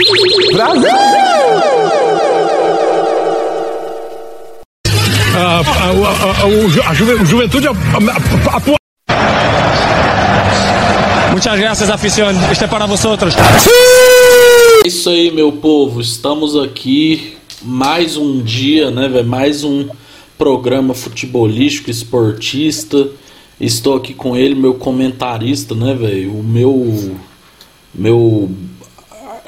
Brasil! Ah, a, a, a, a, juventude atua. Muchas gracias, afición. Este é para vosotros. É isso aí, meu povo. Estamos aqui mais um dia, né, velho? Mais um programa futebolístico, esportista. Estou aqui com ele, meu comentarista, né, velho? O meu meu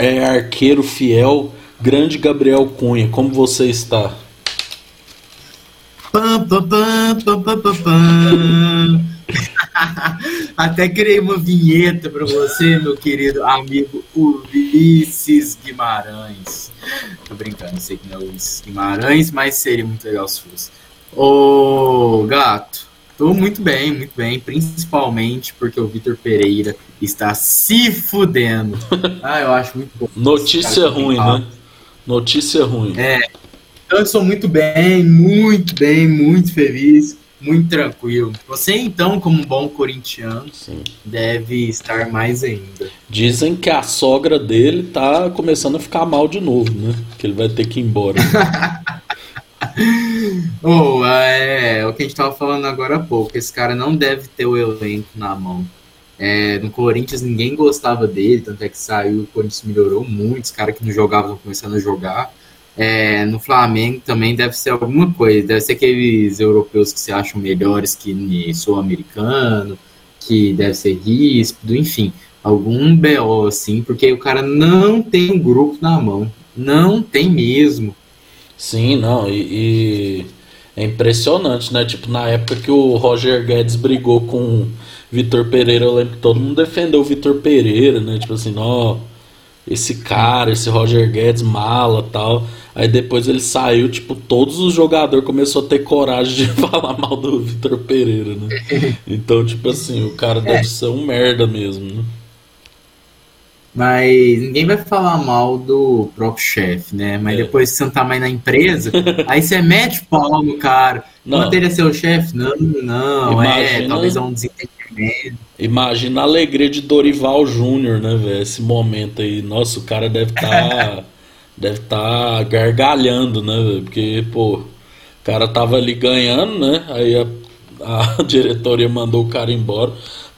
é arqueiro fiel, grande Gabriel Cunha. Como você está? Pam, pam, pam, pam, pam, pam, pam. Até criei uma vinheta para você, meu querido amigo Ulisses Guimarães. Tô brincando, sei que não é Ulisses Guimarães, mas seria muito legal se fosse. Ô, gato, tô muito bem, muito bem, principalmente porque o Vitor Pereira está se fudendo. Ah, eu acho muito bom. Notícia ruim, né? Notícia ruim. É. Então eu sou muito bem, muito bem, muito feliz muito tranquilo. Você, então, como um bom corintiano, Sim. deve estar mais ainda. Dizem que a sogra dele tá começando a ficar mal de novo, né? Que ele vai ter que ir embora. oh, é, o que a gente tava falando agora há pouco. Esse cara não deve ter o elenco na mão. É, no Corinthians ninguém gostava dele, tanto é que saiu, o Corinthians melhorou muito, os caras que não jogavam começando a jogar. É, no Flamengo também deve ser alguma coisa, deve ser aqueles europeus que se acham melhores que sul-americano, que deve ser ríspido, enfim, algum BO assim, porque o cara não tem um grupo na mão, não tem mesmo. Sim, não, e, e é impressionante, né? Tipo, na época que o Roger Guedes brigou com Vitor Pereira, eu lembro que todo mundo defendeu o Vitor Pereira, né? Tipo assim, ó, esse cara, esse Roger Guedes mala tal. Aí depois ele saiu, tipo, todos os jogadores começou a ter coragem de falar mal do Vitor Pereira, né? Então, tipo assim, o cara deve é. ser um merda mesmo, né? Mas ninguém vai falar mal do próprio chefe, né? Mas é. depois você não tá mais na empresa, aí você mete pau no cara. Não, teria seu chefe? Não, não, é, Imagina... é, talvez é um desentendimento. Imagina a alegria de Dorival Júnior, né, velho? Esse momento aí. Nossa, o cara deve estar. Tá... deve estar tá gargalhando, né? Porque, pô, o cara tava ali ganhando, né? Aí a, a diretoria mandou o cara embora.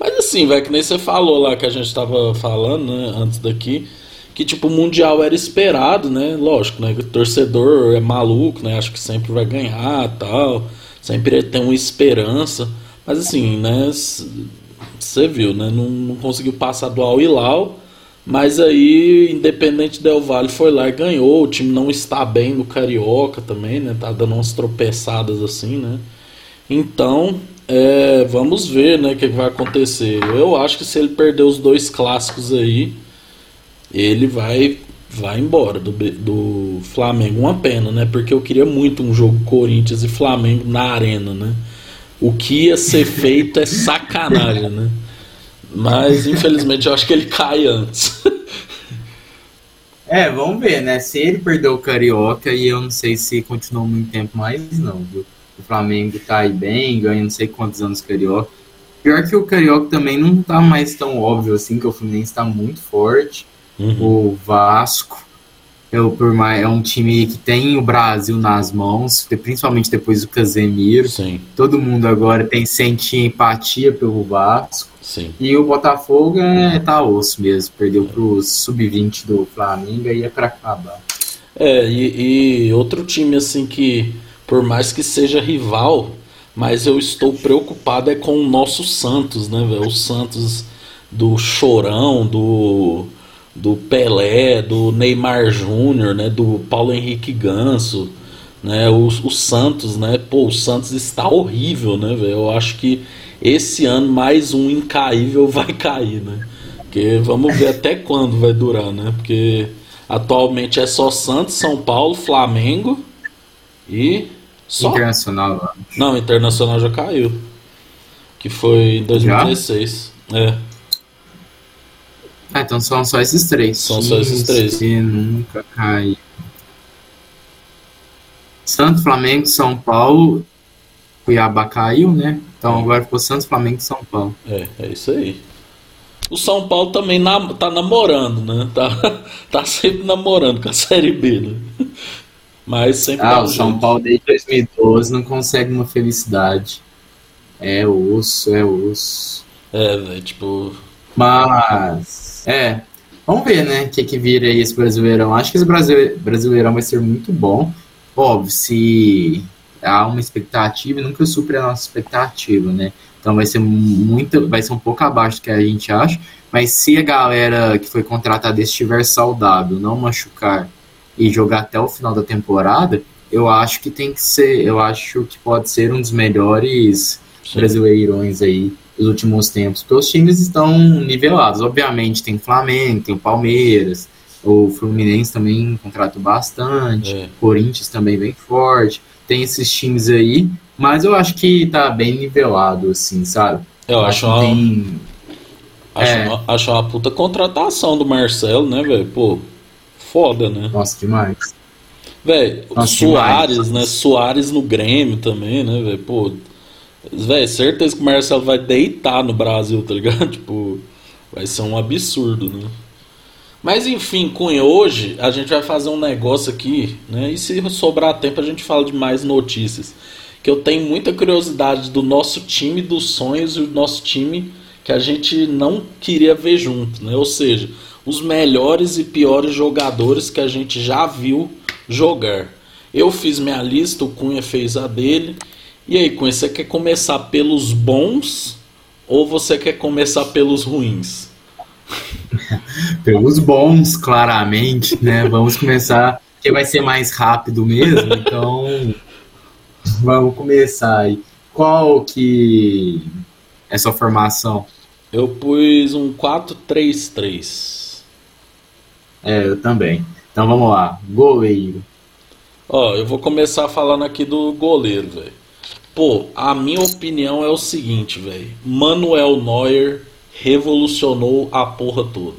Mas assim, velho, que nem você falou lá que a gente tava falando, né, antes daqui, que tipo, o Mundial era esperado, né? Lógico, né? O torcedor é maluco, né? Acho que sempre vai ganhar tal. Sempre tem uma esperança. Mas assim, né? Você viu, né? Não, não conseguiu passar do Al Hilal. Mas aí, Independente Del Vale foi lá e ganhou. O time não está bem no Carioca também, né? Tá dando umas tropeçadas assim, né? Então, é, vamos ver, né, o que, vai acontecer. Eu acho que se ele perder os dois clássicos aí, ele vai vai embora do, do Flamengo. Uma pena, né? Porque eu queria muito um jogo Corinthians e Flamengo na arena, né? O que ia ser feito é sacanagem, né? Mas infelizmente eu acho que ele cai antes. É, vamos ver, né? Se ele perdeu o Carioca, e eu não sei se continuou muito tempo mais, não, viu? O Flamengo tá aí bem, ganha não sei quantos anos Carioca. Pior que o Carioca também não tá mais tão óbvio assim, que o Fluminense tá muito forte. Uhum. O Vasco por mais, é um time que tem o Brasil nas mãos, principalmente depois do Casemiro. Sim. Todo mundo agora tem sente empatia pelo Vasco. Sim. E o Botafogo é tá osso mesmo, perdeu pro sub-20 do Flamengo e é para acabar. É, e, e outro time assim que, por mais que seja rival, mas eu estou preocupado é com o nosso Santos, né, velho? O Santos do Chorão, do do Pelé, do Neymar Júnior, né, do Paulo Henrique Ganso, né, o, o Santos, né, pô, o Santos está horrível, né, velho, eu acho que esse ano mais um incaível vai cair, né, porque vamos ver até quando vai durar, né, porque atualmente é só Santos, São Paulo, Flamengo e só... Internacional. Não, Internacional já caiu, que foi em 2016, já? é. Ah, então são só esses três. São só esses três. Que nunca cai. Santo, Flamengo, São Paulo. Cuiabá caiu, né? Então é. agora ficou Santos, Flamengo e São Paulo. É, é isso aí. O São Paulo também na, tá namorando, né? Tá, tá sempre namorando com a Série B, né? Mas sempre. Ah, o São jeito. Paulo desde 2012 não consegue uma felicidade. É osso, é osso. É, velho, tipo. Mas. É. Vamos ver, né? O que, que vira aí esse Brasileirão. Acho que esse Brasileirão vai ser muito bom. Óbvio, se há uma expectativa, nunca supre a nossa expectativa, né? Então vai ser muito, vai ser um pouco abaixo do que a gente acha. Mas se a galera que foi contratada estiver saudável, não machucar e jogar até o final da temporada, eu acho que tem que ser, eu acho que pode ser um dos melhores Sim. brasileirões aí dos últimos tempos, porque os times estão nivelados. Obviamente tem Flamengo, tem o Palmeiras, o Fluminense também contratou bastante, é. Corinthians também bem forte. Tem esses times aí, mas eu acho que tá bem nivelado, assim, sabe? Eu, acho, uma... Tem... Acho, é. uma, acho uma puta contratação do Marcelo, né, velho? Pô, foda, né? Nossa, demais. Velho, Soares, né? Soares no Grêmio também, né, velho? Pô, velho, certeza que o Marcelo vai deitar no Brasil, tá ligado? tipo, vai ser um absurdo, né? Mas enfim, Cunha, hoje a gente vai fazer um negócio aqui, né? E se sobrar tempo a gente fala de mais notícias. Que eu tenho muita curiosidade do nosso time dos sonhos e o nosso time que a gente não queria ver junto, né? Ou seja, os melhores e piores jogadores que a gente já viu jogar. Eu fiz minha lista, o Cunha fez a dele. E aí, Cunha, você quer começar pelos bons ou você quer começar pelos ruins? pelos bons, claramente, né? Vamos começar, que vai ser mais rápido mesmo, então vamos começar aí. Qual que é a sua formação? Eu pus um 4-3-3. É, eu também. Então vamos lá. Goleiro. Ó, eu vou começar falando aqui do goleiro, velho. Pô, a minha opinião é o seguinte, velho. Manuel Neuer revolucionou a porra toda.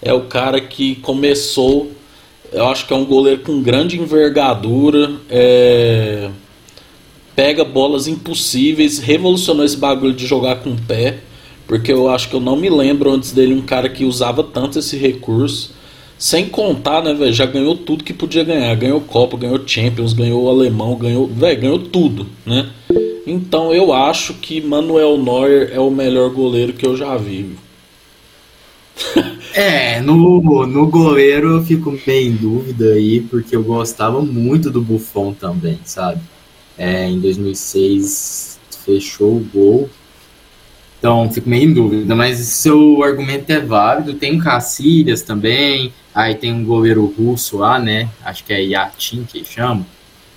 É o cara que começou, eu acho que é um goleiro com grande envergadura, é, pega bolas impossíveis, revolucionou esse bagulho de jogar com o pé, porque eu acho que eu não me lembro antes dele um cara que usava tanto esse recurso. Sem contar, né, velho? Já ganhou tudo que podia ganhar. Ganhou Copa, ganhou Champions, ganhou Alemão, ganhou. Velho, ganhou tudo, né? Então eu acho que Manuel Neuer é o melhor goleiro que eu já vi. é, no, no goleiro eu fico meio em dúvida aí, porque eu gostava muito do Buffon também, sabe? É, em 2006 fechou o gol. Então fico meio em dúvida, mas seu argumento é válido. Tem o Cacilhas também, aí tem um goleiro russo lá, né? Acho que é Yatin que chama.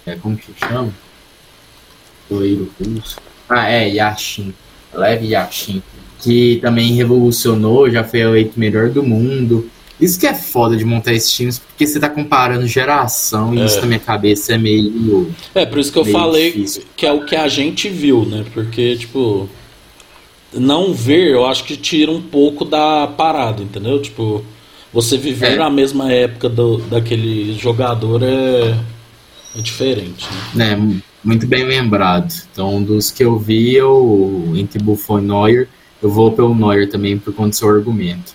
É, como que chama? goleiro russo. Ah, é, Yashin. Leve Yashin. Que também revolucionou, já foi eleito melhor do mundo. Isso que é foda de montar esses times, porque você tá comparando geração e é. isso na minha cabeça é meio. É, por isso que eu falei difícil. que é o que a gente viu, né? Porque, tipo, não ver, eu acho que tira um pouco da parada, entendeu? Tipo, você viver é. na mesma época do, daquele jogador é, é diferente, né? né? Muito bem lembrado. Então, dos que eu vi, eu, entre Buffon e Neuer, eu vou pelo Neuer também por conta do seu argumento.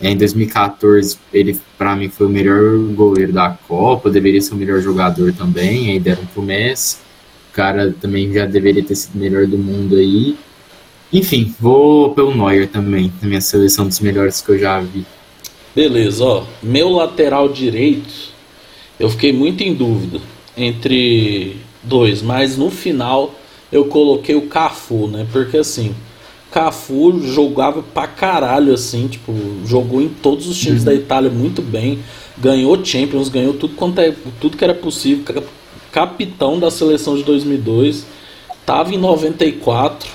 Em 2014, ele para mim foi o melhor goleiro da Copa, deveria ser o melhor jogador também, aí deram pro Messi. O cara também já deveria ter sido o melhor do mundo aí. Enfim, vou pelo Neuer também, na minha seleção dos melhores que eu já vi. Beleza, ó. Meu lateral direito, eu fiquei muito em dúvida entre dois, mas no final eu coloquei o Cafu, né? Porque assim, Cafu jogava pra caralho assim, tipo, jogou em todos os times uhum. da Itália muito bem, ganhou Champions, ganhou tudo quanto é, tudo que era possível, capitão da seleção de 2002, tava em 94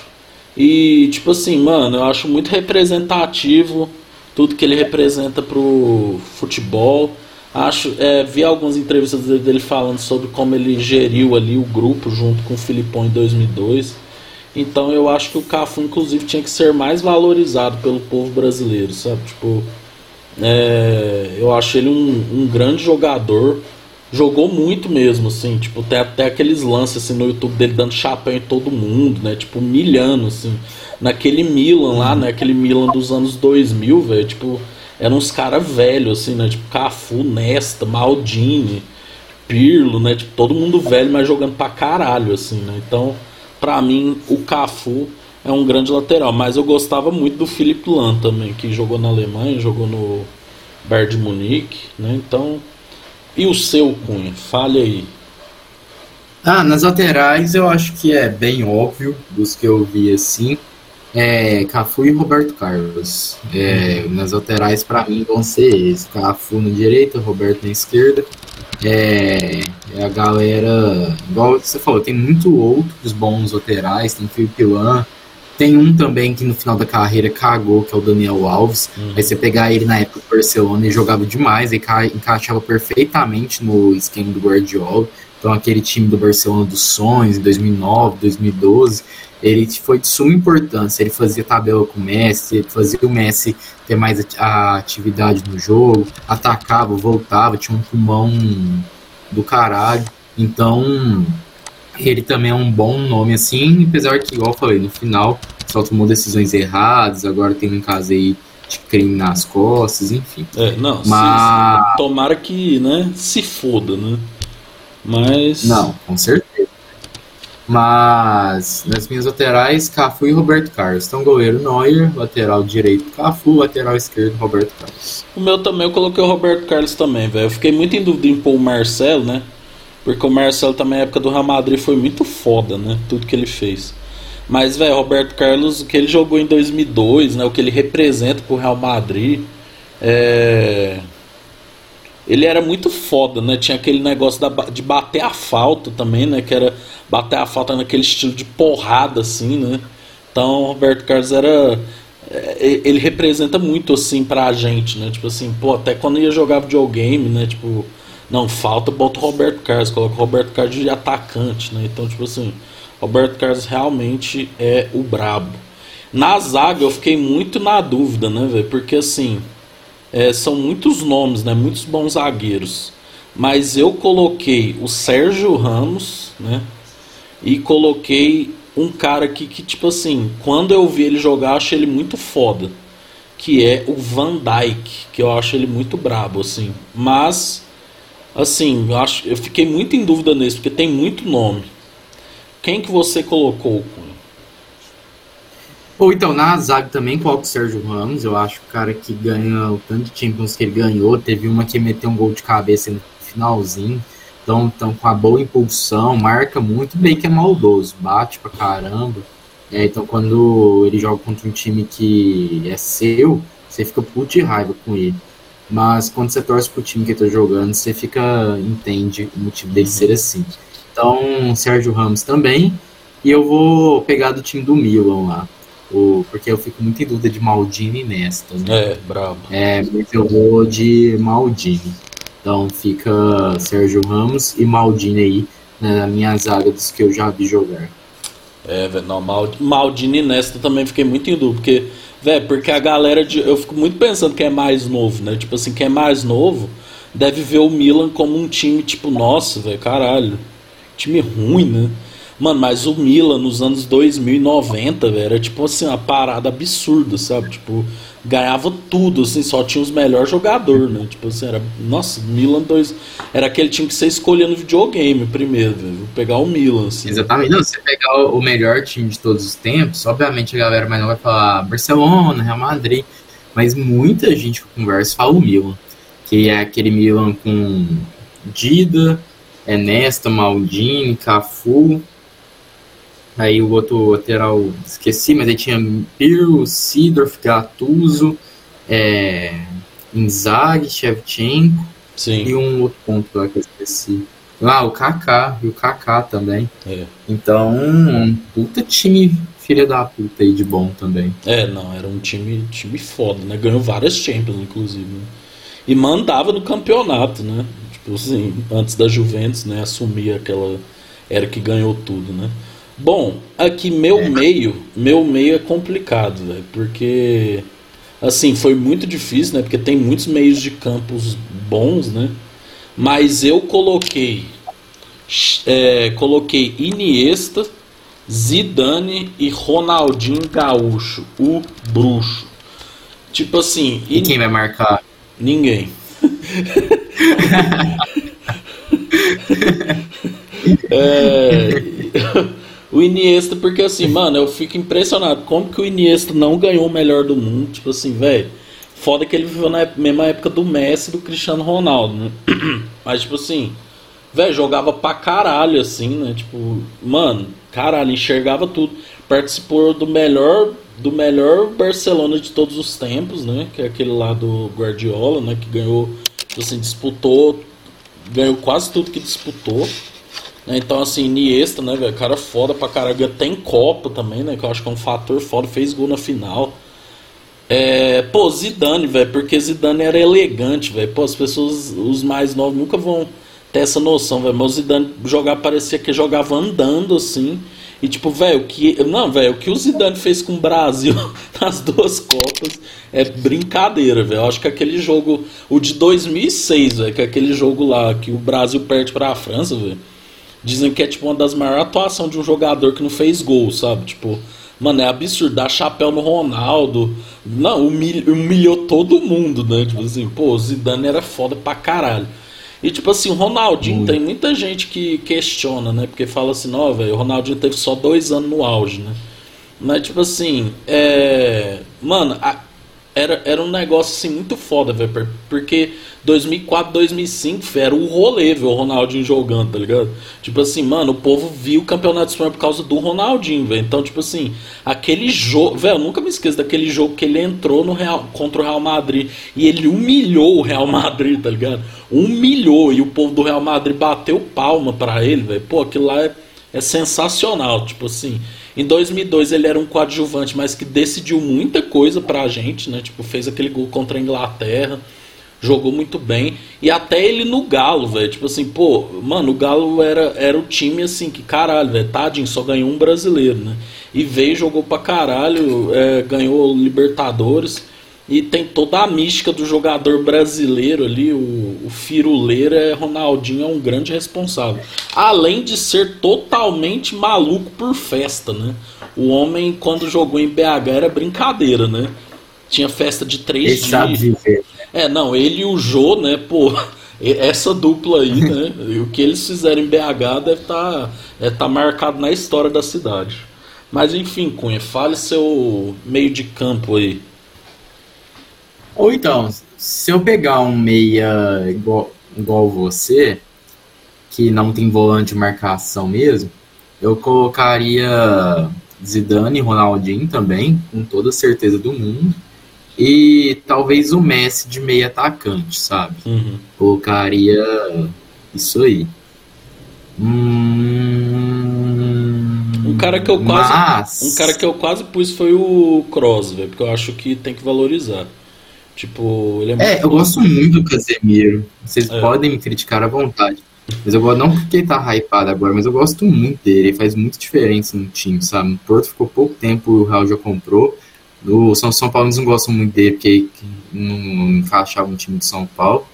e tipo assim, mano, eu acho muito representativo tudo que ele representa pro futebol. Acho, é, vi algumas entrevistas dele falando sobre como ele geriu ali o grupo junto com o Filipão em 2002. Então eu acho que o Cafu, inclusive, tinha que ser mais valorizado pelo povo brasileiro, sabe? Tipo, é, eu acho ele um, um grande jogador, Jogou muito mesmo, assim, tipo, tem até aqueles lances assim, no YouTube dele dando chapéu em todo mundo, né? Tipo, humilhando, assim. Naquele Milan lá, né? Aquele Milan dos anos 2000, velho, tipo, eram uns caras velhos, assim, né? Tipo, Cafu, Nesta, Maldini, Pirlo, né? Tipo, todo mundo velho, mas jogando pra caralho, assim, né? Então, pra mim, o Cafu é um grande lateral. Mas eu gostava muito do Philipp Lahm também, que jogou na Alemanha, jogou no Bayern de Munique, né? Então, e o seu Cunha? Fale aí. Ah, nas laterais eu acho que é bem óbvio dos que eu vi assim. É, Cafu e Roberto Carlos. É, nas laterais, para mim, vão ser esses: Cafu na direita, Roberto na esquerda. É, é, a galera, igual você falou, tem muito outros bons laterais. Tem Felipe Lan, tem um também que no final da carreira cagou, que é o Daniel Alves. Uhum. Aí você pegar ele na época do Barcelona, ele jogava demais, ele encaixava perfeitamente no esquema do Guardiola. Então aquele time do Barcelona dos sonhos, em 2009, 2012, ele foi de suma importância. Ele fazia tabela com o Messi, ele fazia o Messi ter mais atividade no jogo, atacava, voltava, tinha um pulmão do caralho. Então, ele também é um bom nome assim, apesar que, igual eu falei, no final só tomou decisões erradas, agora tem um caso aí de crime nas costas, enfim. É, não, Mas... se, tomara que, né, se foda, né? Mas. Não, com certeza. Mas nas minhas laterais, Cafu e Roberto Carlos. Então, goleiro Neuer, lateral direito Cafu, lateral esquerdo Roberto Carlos. O meu também, eu coloquei o Roberto Carlos também, velho. Eu fiquei muito em dúvida em pôr o Marcelo, né? Porque o Marcelo também, na época do Real Madrid, foi muito foda, né? Tudo que ele fez. Mas, velho, Roberto Carlos, o que ele jogou em 2002, né? O que ele representa pro Real Madrid, é... Ele era muito foda, né? Tinha aquele negócio da, de bater a falta também, né? Que era bater a falta naquele estilo de porrada, assim, né? Então, Roberto Carlos era... É, ele representa muito, assim, pra gente, né? Tipo assim, pô, até quando ia jogar videogame, né? Tipo não, falta, bota o Roberto Carlos, coloca o Roberto Carlos de atacante, né? Então, tipo assim, Roberto Carlos realmente é o brabo. Na zaga eu fiquei muito na dúvida, né, velho? Porque assim, é, são muitos nomes, né? Muitos bons zagueiros. Mas eu coloquei o Sérgio Ramos, né? E coloquei um cara aqui que, tipo assim, quando eu vi ele jogar, achei ele muito foda. Que é o Van Dyke, que eu acho ele muito brabo, assim. Mas Assim, eu, acho, eu fiquei muito em dúvida nesse, porque tem muito nome. Quem que você colocou, Ou então, na zaga também coloco o Sérgio Ramos. Eu acho o cara que ganha o tanto de Champions que ele ganhou. Teve uma que meteu um gol de cabeça no finalzinho. Então, então com a boa impulsão, marca muito bem que é maldoso, bate pra caramba. É, então, quando ele joga contra um time que é seu, você fica puto de raiva com ele. Mas quando você torce pro time que tá jogando, você fica entende o motivo dele ser assim. Então, Sérgio Ramos também. E eu vou pegar do time do Milan lá. O, porque eu fico muito em dúvida de Maldini e Nesta. Né? É, brabo. É, mas eu vou de Maldini. Então fica Sérgio Ramos e Maldini aí na minha zaga dos que eu já vi jogar. É, velho, não, Maldini e Nesta também fiquei muito em dúvida, porque Velho, porque a galera de. Eu fico muito pensando quem é mais novo, né? Tipo assim, quem é mais novo deve ver o Milan como um time, tipo, nossa, velho, caralho. Time ruim, né? Mano, mas o Milan nos anos 2090, velho, era tipo assim, uma parada absurda, sabe? Tipo, ganhava tudo, assim, só tinha os melhores jogadores, né? Tipo assim, era. Nossa, Milan 2. Era aquele time que você escolhia no videogame primeiro, velho. Vou pegar o Milan, assim. Exatamente. Não, você pegar o melhor time de todos os tempos, obviamente a galera mais não vai falar Barcelona, Real Madrid. Mas muita gente que conversa fala o Milan. Que é aquele Milan com Dida, Nesta, Maldini, Cafu, Aí o outro lateral, esqueci, mas aí tinha Pirlo, Sidorf, Gattuso, é, Inzaghi, Shevchenko Sim. e um outro ponto lá que eu esqueci. Ah, o Kaká, e o Kaká também. É. Então, um puta time filha da puta aí de bom também. É, não, era um time, time foda, né? Ganhou várias Champions, inclusive. Né? E mandava no campeonato, né? Tipo assim, antes da Juventus, né? Assumia aquela. Era que ganhou tudo, né? Bom, aqui meu é. meio, meu meio é complicado, véio, porque assim, foi muito difícil, né? Porque tem muitos meios de campos bons, né? Mas eu coloquei é, coloquei Iniesta, Zidane e Ronaldinho Gaúcho, o bruxo. Tipo assim. E quem vai marcar? Ninguém. é, o Iniesta, porque assim, mano, eu fico impressionado como que o Iniesta não ganhou o melhor do mundo. Tipo assim, velho. Foda que ele viveu na mesma época do Messi e do Cristiano Ronaldo, né? Mas, tipo assim, velho, jogava pra caralho, assim, né? Tipo, mano, caralho, enxergava tudo. Participou do melhor do melhor Barcelona de todos os tempos, né? Que é aquele lá do Guardiola, né? Que ganhou, assim, disputou, ganhou quase tudo que disputou. Né? Então, assim, Iniesta, né, velho? Cara foda pra caralho. Tem Copa também, né? Que eu acho que é um fator foda. Fez gol na final. É, pô, Zidane, velho, porque Zidane era elegante, velho. Pô, as pessoas, os mais novos, nunca vão ter essa noção, velho. Mas o Zidane jogar parecia que jogava andando assim. E tipo, velho, que. Não, velho, o que o Zidane fez com o Brasil nas duas Copas é brincadeira, velho. Acho que aquele jogo, o de 2006, velho, que é aquele jogo lá que o Brasil perde para a França, velho. Dizem que é tipo uma das maiores atuações de um jogador que não fez gol, sabe? Tipo, Mano, é absurdo. Dar chapéu no Ronaldo. Não, humilhou, humilhou todo mundo, né? Tipo assim, pô, o Zidane era foda pra caralho. E tipo assim, o Ronaldinho, tem muita gente que questiona, né? Porque fala assim, ó, velho, o Ronaldinho teve só dois anos no auge, né? Mas tipo assim, é. Mano, a, era, era um negócio assim muito foda, velho. Porque 2004, 2005, era o rolê, ver o Ronaldinho jogando, tá ligado? Tipo assim, mano, o povo viu o Campeonato Espanhol por causa do Ronaldinho, velho. Então, tipo assim, aquele jogo. Velho, nunca me esqueço daquele jogo que ele entrou no Real, contra o Real Madrid e ele humilhou o Real Madrid, tá ligado? Humilhou e o povo do Real Madrid bateu palma para ele, velho. Pô, aquilo lá é, é sensacional, tipo assim. Em 2002 ele era um coadjuvante, mas que decidiu muita coisa pra gente, né? Tipo, fez aquele gol contra a Inglaterra, jogou muito bem. E até ele no Galo, velho. Tipo assim, pô, mano, o Galo era, era o time assim, que caralho, velho, tadinho, só ganhou um brasileiro, né? E veio, jogou pra caralho, é, ganhou Libertadores. E tem toda a mística do jogador brasileiro ali, o, o Firuleiro é Ronaldinho é um grande responsável. Além de ser totalmente maluco por festa, né? O homem, quando jogou em BH, era brincadeira, né? Tinha festa de três ele dias. Sabe viver. É, não, ele e o Jô, né, pô, essa dupla aí, né? o que eles fizeram em BH deve estar tá, é, tá marcado na história da cidade. Mas enfim, Cunha, fale seu meio de campo aí. Ou então, se eu pegar um meia igual, igual você, que não tem volante de marcação mesmo, eu colocaria Zidane e Ronaldinho também, com toda certeza do mundo. E talvez o Messi de meia atacante, sabe? Uhum. Colocaria isso aí. Hum... Um cara que eu quase, Mas... um cara que eu quase pus foi o Kroos, velho, porque eu acho que tem que valorizar. Tipo, ele é, é eu gosto muito do Casemiro. Vocês é. podem me criticar à vontade. Mas eu gosto, não porque ele tá hypado agora, mas eu gosto muito dele. Ele faz muita diferença no time, sabe? O Porto ficou pouco tempo, o Real já comprou. O São, São Paulo não gostam muito dele, porque não, não encaixava no time de São Paulo.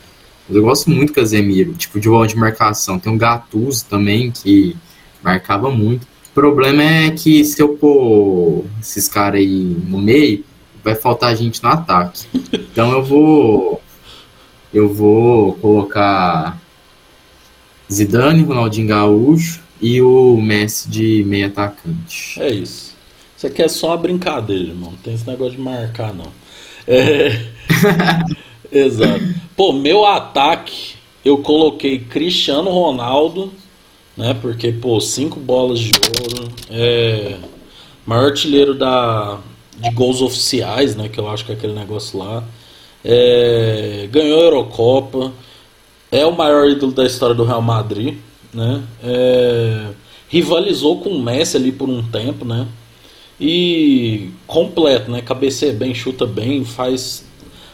Mas eu gosto muito do Casemiro, tipo de bola de marcação. Tem um Gattuso também, que marcava muito. O problema é que se eu pôr esses caras aí no meio, vai faltar gente no ataque. Então eu vou eu vou colocar Zidane, Ronaldinho Gaúcho e o Messi de meio atacante. É isso. Isso aqui é só uma brincadeira, irmão. Não tem esse negócio de marcar, não. É... Exato. Pô, meu ataque, eu coloquei Cristiano Ronaldo, né? Porque, pô, cinco bolas de ouro. É... Maior artilheiro da, de gols oficiais, né? Que eu acho que é aquele negócio lá. É, ganhou a Eurocopa. É o maior ídolo da história do Real Madrid, né? É, rivalizou com o Messi ali por um tempo, né? E completo, né? Cabeceia bem, chuta bem, faz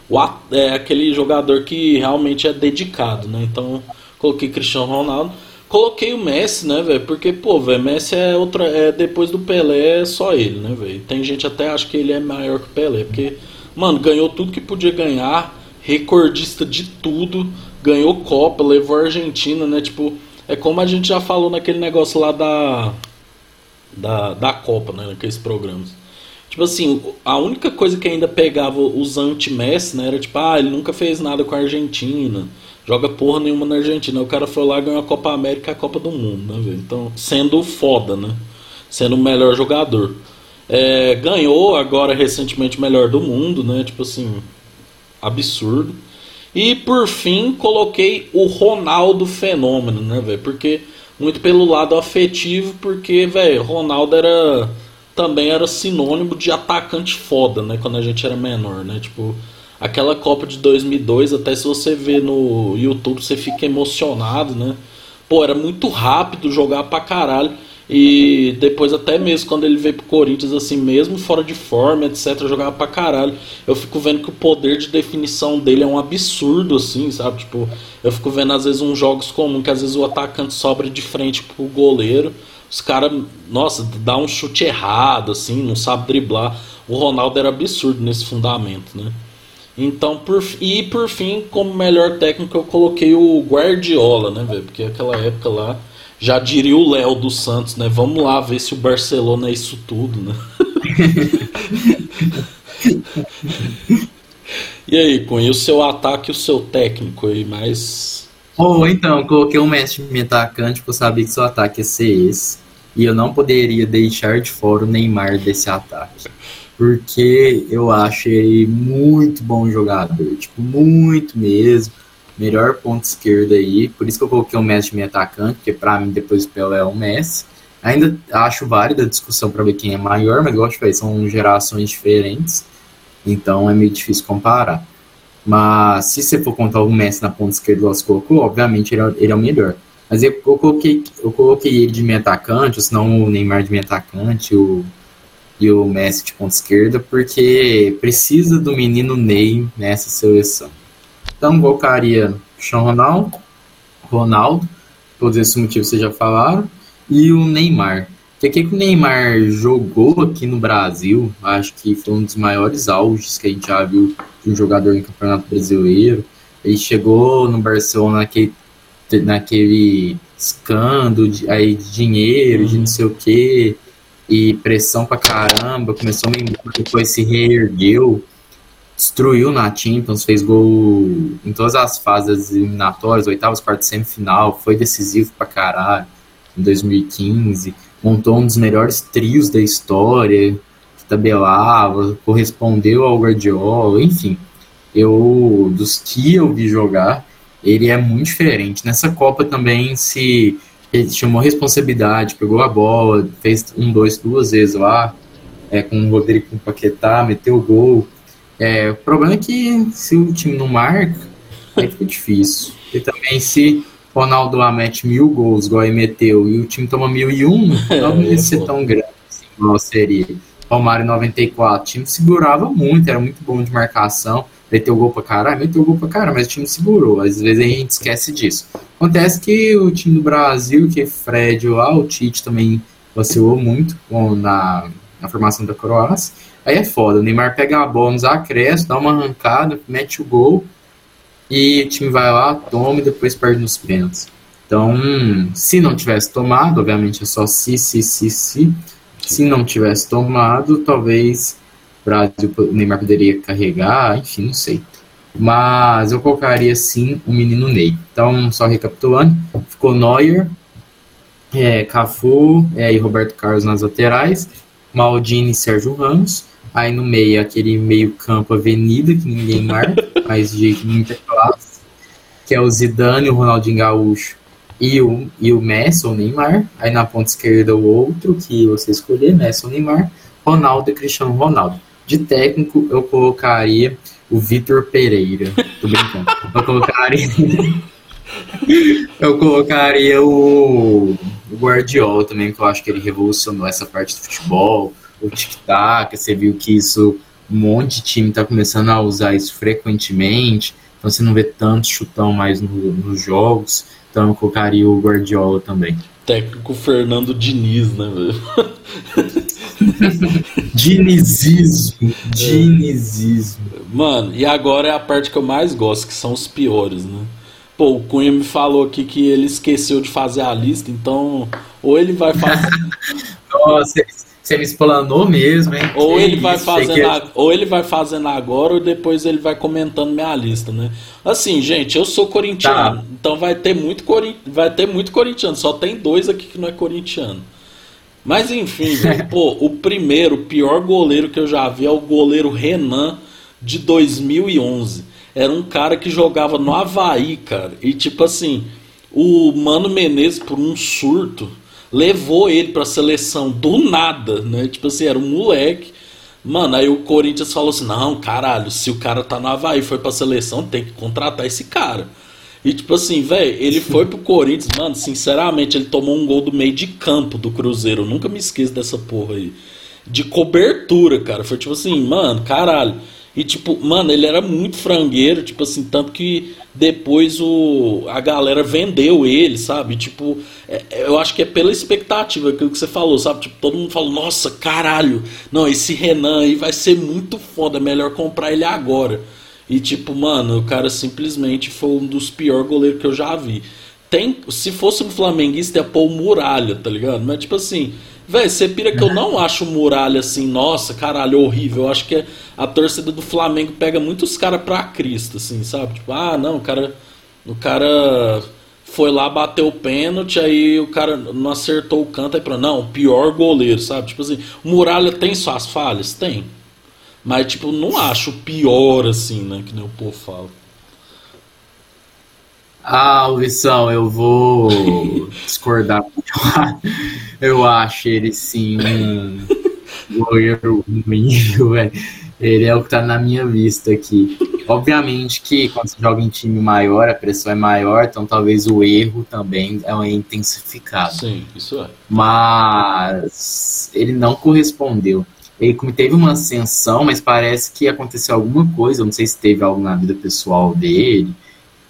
o, é aquele jogador que realmente é dedicado, né? Então coloquei Cristiano Ronaldo. Coloquei o Messi, né, velho? Porque, pô, velho, Messi é outra. É, depois do Pelé é só ele, né, velho? Tem gente até acha que ele é maior que o Pelé. Porque, mano, ganhou tudo que podia ganhar, recordista de tudo, ganhou Copa, levou a Argentina, né? Tipo, é como a gente já falou naquele negócio lá da da, da Copa, né, naqueles programas. Tipo assim, a única coisa que ainda pegava os anti-Messi, né, era tipo, ah, ele nunca fez nada com a Argentina, joga porra nenhuma na Argentina. O cara foi lá ganhou a Copa América e a Copa do Mundo, né, velho? Então, sendo foda, né? Sendo o melhor jogador. É, ganhou agora recentemente o melhor do mundo, né? Tipo assim, absurdo. E por fim, coloquei o Ronaldo Fenômeno, né, velho? Porque muito pelo lado afetivo, porque, velho, Ronaldo era também era sinônimo de atacante foda, né, quando a gente era menor, né? Tipo, aquela Copa de 2002, até se você vê no YouTube, você fica emocionado, né? Pô, era muito rápido jogar pra caralho. E depois, até mesmo quando ele veio pro Corinthians, assim, mesmo fora de forma, etc., jogava pra caralho. Eu fico vendo que o poder de definição dele é um absurdo, assim, sabe? Tipo, eu fico vendo às vezes uns jogos comuns que às vezes o atacante sobra de frente pro goleiro. Os caras, nossa, dá um chute errado, assim, não sabe driblar. O Ronaldo era absurdo nesse fundamento, né? Então, por, e por fim, como melhor técnico, eu coloquei o Guardiola, né, velho? Porque aquela época lá já diria o Léo dos Santos, né? Vamos lá ver se o Barcelona é isso tudo, né? e aí, Cunha, o seu ataque e o seu técnico aí, mais. Oh, então, coloquei um mestre me atacante porque eu sabia que seu ataque ia ser esse. E eu não poderia deixar de fora o Neymar desse ataque. Porque eu acho ele muito bom jogador. Tipo, muito mesmo melhor ponto esquerdo aí. Por isso que eu coloquei o Messi de meio atacante, porque para mim depois o Pelé é o Messi. Ainda acho válida a discussão para ver quem é maior, mas eu acho que são gerações diferentes, então é meio difícil comparar. Mas se você for contar o Messi na ponta esquerda, você colocou, obviamente ele é, ele é o melhor. Mas eu, eu, coloquei, eu coloquei ele de meio atacante, ou senão o Neymar de meio atacante, o, e o Messi de ponta esquerda, porque precisa do menino Ney nessa seleção. Então, colocaria Cristiano Ronaldo, Ronaldo, todos esses motivos vocês já falaram, e o Neymar. Que que o Neymar jogou aqui no Brasil, acho que foi um dos maiores auges que a gente já viu de um jogador em Campeonato Brasileiro. Ele chegou no Barcelona naquele, naquele escândalo de, aí, de dinheiro, de não sei o que, e pressão pra caramba, começou a depois se reergueu destruiu na Champions, fez gol em todas as fases eliminatórias, oitavas, quartas, semifinal, foi decisivo pra caralho em 2015, montou um dos melhores trios da história, que tabelava, correspondeu ao Guardiola, enfim. Eu, dos que eu vi jogar, ele é muito diferente. Nessa Copa também se ele chamou responsabilidade, pegou a bola, fez um, dois, duas vezes lá, é, com o Rodrigo Paquetá, meteu o gol, é, o problema é que se o time não marca, aí fica difícil. E também se o Ronaldo lá mete mil gols, igual ele meteu, e o time toma mil e um, não ia ser tão grande assim, igual seria. Em 94, o time segurava muito, era muito bom de marcação, meteu gol pra caralho, meteu gol pra caralho, mas o time segurou, às vezes a gente esquece disso. Acontece que o time do Brasil, que é Fred lá, o Tite também vacilou muito na, na formação da Croácia, Aí é foda. O Neymar pega a bola nos acréscimos, dá uma arrancada, mete o gol e o time vai lá, toma e depois perde nos pênaltis. Então, se não tivesse tomado, obviamente é só se, se, se, se. Se não tivesse tomado, talvez Brasil, o Neymar poderia carregar, enfim, não sei. Mas eu colocaria sim o menino Ney. Então, só recapitulando, ficou Neuer, é, Cafu é, e Roberto Carlos nas laterais, Maldini e Sérgio Ramos, Aí no meio, aquele meio campo avenida, que ninguém marca, mas de muita classe, que é o Zidane, o Ronaldinho Gaúcho e o, e o Messi, ou Neymar. Aí na ponta esquerda o outro, que você escolher, Messi ou Neymar. Ronaldo e Cristiano Ronaldo. De técnico, eu colocaria o Vitor Pereira. Tô brincando. Eu colocaria... eu colocaria o, o Guardiola também, que eu acho que ele revolucionou essa parte do futebol o tic-tac, você viu que isso, um monte de time está começando a usar isso frequentemente, então você não vê tanto chutão mais no, nos jogos, então eu colocaria o Guardiola também. Técnico Fernando Diniz, né, velho? Dinizismo, dinizismo. Mano, e agora é a parte que eu mais gosto, que são os piores, né? Pô, o Cunha me falou aqui que ele esqueceu de fazer a lista, então ou ele vai fazer. Nossa, você me explanou mesmo, hein? Ou ele, vai fazendo a... ou ele vai fazendo agora, ou depois ele vai comentando minha lista, né? Assim, gente, eu sou corintiano, tá. então vai ter muito corin... vai ter muito corintiano, só tem dois aqui que não é corintiano. Mas enfim, pô, o primeiro, pior goleiro que eu já vi é o goleiro Renan de 2011. Era um cara que jogava no Havaí, cara. E tipo assim, o Mano Menezes, por um surto, levou ele pra seleção do nada, né? Tipo assim, era um moleque. Mano, aí o Corinthians falou assim: não, caralho, se o cara tá no Havaí foi pra seleção, tem que contratar esse cara. E tipo assim, velho, ele foi pro Corinthians, mano, sinceramente, ele tomou um gol do meio de campo do Cruzeiro. Eu nunca me esqueço dessa porra aí. De cobertura, cara. Foi tipo assim, mano, caralho. E tipo, mano, ele era muito frangueiro, tipo assim, tanto que depois o, a galera vendeu ele, sabe? Tipo, é, eu acho que é pela expectativa, aquilo que você falou, sabe? Tipo, todo mundo falou, nossa, caralho, não, esse Renan aí vai ser muito foda, é melhor comprar ele agora. E tipo, mano, o cara simplesmente foi um dos piores goleiros que eu já vi. Tem, se fosse um flamenguista, ia pôr o Muralha, tá ligado? Mas tipo assim, velho, você pira que eu não acho o Muralha assim, nossa, caralho, horrível. Eu acho que a torcida do Flamengo pega muitos caras pra Cristo, assim, sabe? Tipo, ah, não, o cara. O cara foi lá, bateu o pênalti, aí o cara não acertou o canto, aí pra. Não, pior goleiro, sabe? Tipo assim, o Muralha tem suas falhas? Tem. Mas, tipo, não acho pior assim, né? Que nem o povo fala. Ah, Luizão, eu vou discordar. Eu acho ele sim um goleiro ruim, velho. Ele é o que tá na minha vista aqui. Obviamente que quando você joga em time maior, a pressão é maior, então talvez o erro também é intensificado. Sim, isso é. Mas ele não correspondeu ele teve uma ascensão, mas parece que aconteceu alguma coisa, não sei se teve algo na vida pessoal dele,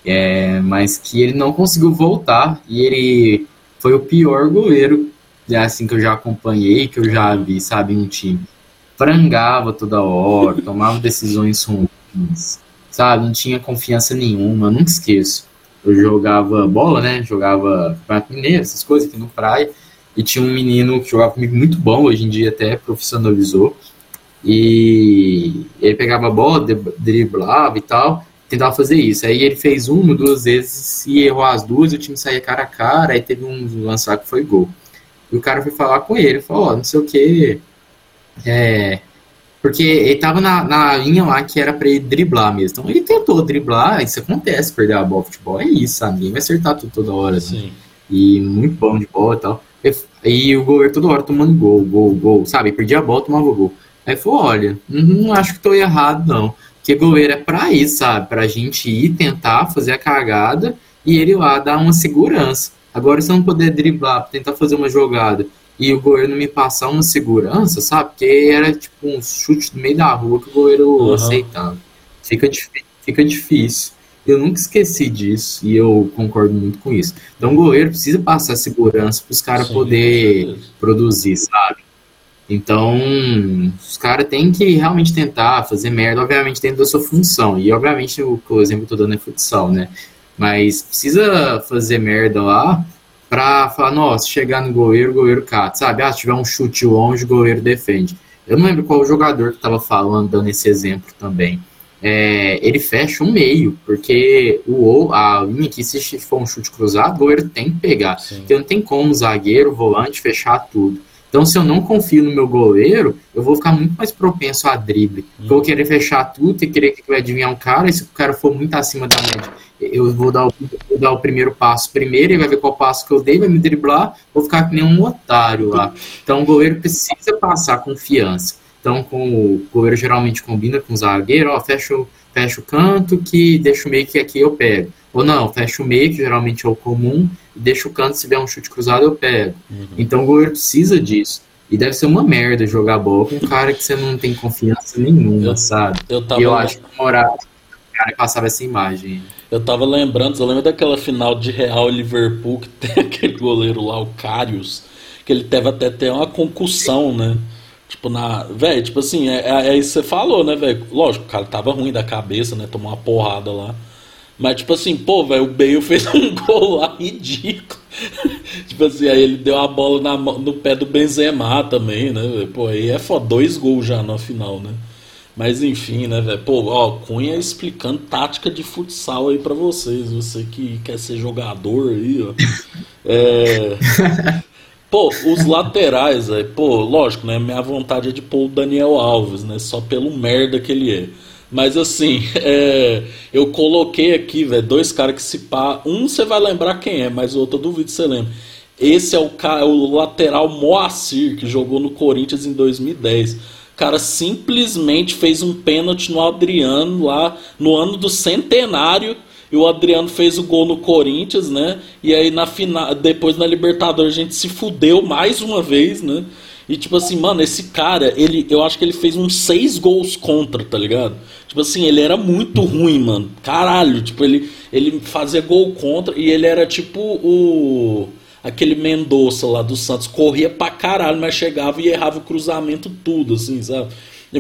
é, mas que ele não conseguiu voltar. E ele foi o pior goleiro assim que eu já acompanhei, que eu já vi, sabe, um time. Frangava toda hora, tomava decisões ruins, sabe, não tinha confiança nenhuma, eu nunca esqueço. Eu jogava bola, né, jogava mineiro, essas coisas aqui no praia, e tinha um menino que jogava comigo muito bom, hoje em dia até profissionalizou. E ele pegava a bola, driblava e tal, tentava fazer isso. Aí ele fez uma, duas vezes e errou as duas, o time saía cara a cara, aí teve um lançar que foi gol. E o cara foi falar com ele, falou, ó, oh, não sei o que. É, porque ele tava na, na linha lá que era para ele driblar mesmo. Então ele tentou driblar, isso acontece, perder a bola futebol, é isso, sabe? Ninguém vai acertar tudo toda hora. Assim. Sim. E muito bom de bola e tal. E o goleiro toda hora tomando gol, gol, gol, sabe? Perdia a bola, tomava gol. Aí falou, olha, não acho que tô errado, não. Porque goleiro é pra isso, sabe? Pra gente ir tentar fazer a cagada e ele lá dar uma segurança. Agora, se eu não puder driblar, tentar fazer uma jogada e o goleiro não me passar uma segurança, sabe? Porque era tipo um chute no meio da rua que o goleiro uhum. aceitava. Fica, fica difícil. Eu nunca esqueci disso e eu concordo muito com isso. Então o goleiro precisa passar segurança para os caras poder produzir, sabe? Então, os caras têm que realmente tentar fazer merda, obviamente dentro da sua função. E obviamente o, o exemplo que eu tô dando é futsal, né? Mas precisa fazer merda lá pra falar, nossa, chegar no goleiro, o goleiro cata, sabe? Ah, se tiver um chute longe, o goleiro defende. Eu não lembro qual jogador que tava falando, dando esse exemplo também é, ele fecha um meio, porque o a linha aqui, se for um chute cruzado, o goleiro tem que pegar. Sim. Porque não tem como o zagueiro, o volante, fechar tudo. Então, se eu não confio no meu goleiro, eu vou ficar muito mais propenso a drible. Hum. Eu vou querer fechar tudo e querer que vai adivinhar um cara, e se o cara for muito acima da média, eu vou dar, o, vou dar o primeiro passo primeiro, ele vai ver qual passo que eu dei, vai me driblar, vou ficar que nem um otário lá. Então, o goleiro precisa passar confiança. Então, com o goleiro geralmente combina com o zagueiro, ó, fecha o, fecha o canto que deixa o meio que aqui eu pego. Ou não, fecha o meio, que geralmente é o comum, e deixa o canto, se vier um chute cruzado, eu pego. Uhum. Então o goleiro precisa disso. E deve ser uma merda jogar bola com um cara que você não tem confiança nenhuma, eu, sabe? Eu tava... E eu acho que morar o cara passava essa imagem. Eu tava lembrando, eu lembro daquela final de Real Liverpool que tem aquele goleiro lá, o Carius, que ele teve até ter uma concussão, né? Tipo, na. Velho, tipo assim, é, é, é isso que você falou, né, velho? Lógico, o cara tava ruim da cabeça, né? Tomou uma porrada lá. Mas, tipo assim, pô, velho, o Bale fez um gol lá ridículo. tipo assim, aí ele deu a bola na, no pé do Benzema também, né? Véio? Pô, aí é foda, dois gols já na final, né? Mas enfim, né, velho? Pô, ó, Cunha explicando tática de futsal aí para vocês. Você que quer ser jogador aí, ó. É. Pô, os laterais, velho. Pô, lógico, né? Minha vontade é de pôr o Daniel Alves, né? Só pelo merda que ele é. Mas assim, é, eu coloquei aqui, velho, dois caras que se pá. Um você vai lembrar quem é, mas o outro eu duvido você lembra. Esse é o, o lateral Moacir, que jogou no Corinthians em 2010. O cara simplesmente fez um pênalti no Adriano lá no ano do centenário. E o Adriano fez o gol no Corinthians, né? E aí na final, depois na Libertadores a gente se fudeu mais uma vez, né? E tipo assim, mano, esse cara, ele, eu acho que ele fez uns seis gols contra, tá ligado? Tipo assim, ele era muito ruim, mano. Caralho, tipo, ele, ele fazia gol contra e ele era tipo o. aquele Mendonça lá do Santos. Corria pra caralho, mas chegava e errava o cruzamento tudo, assim, sabe?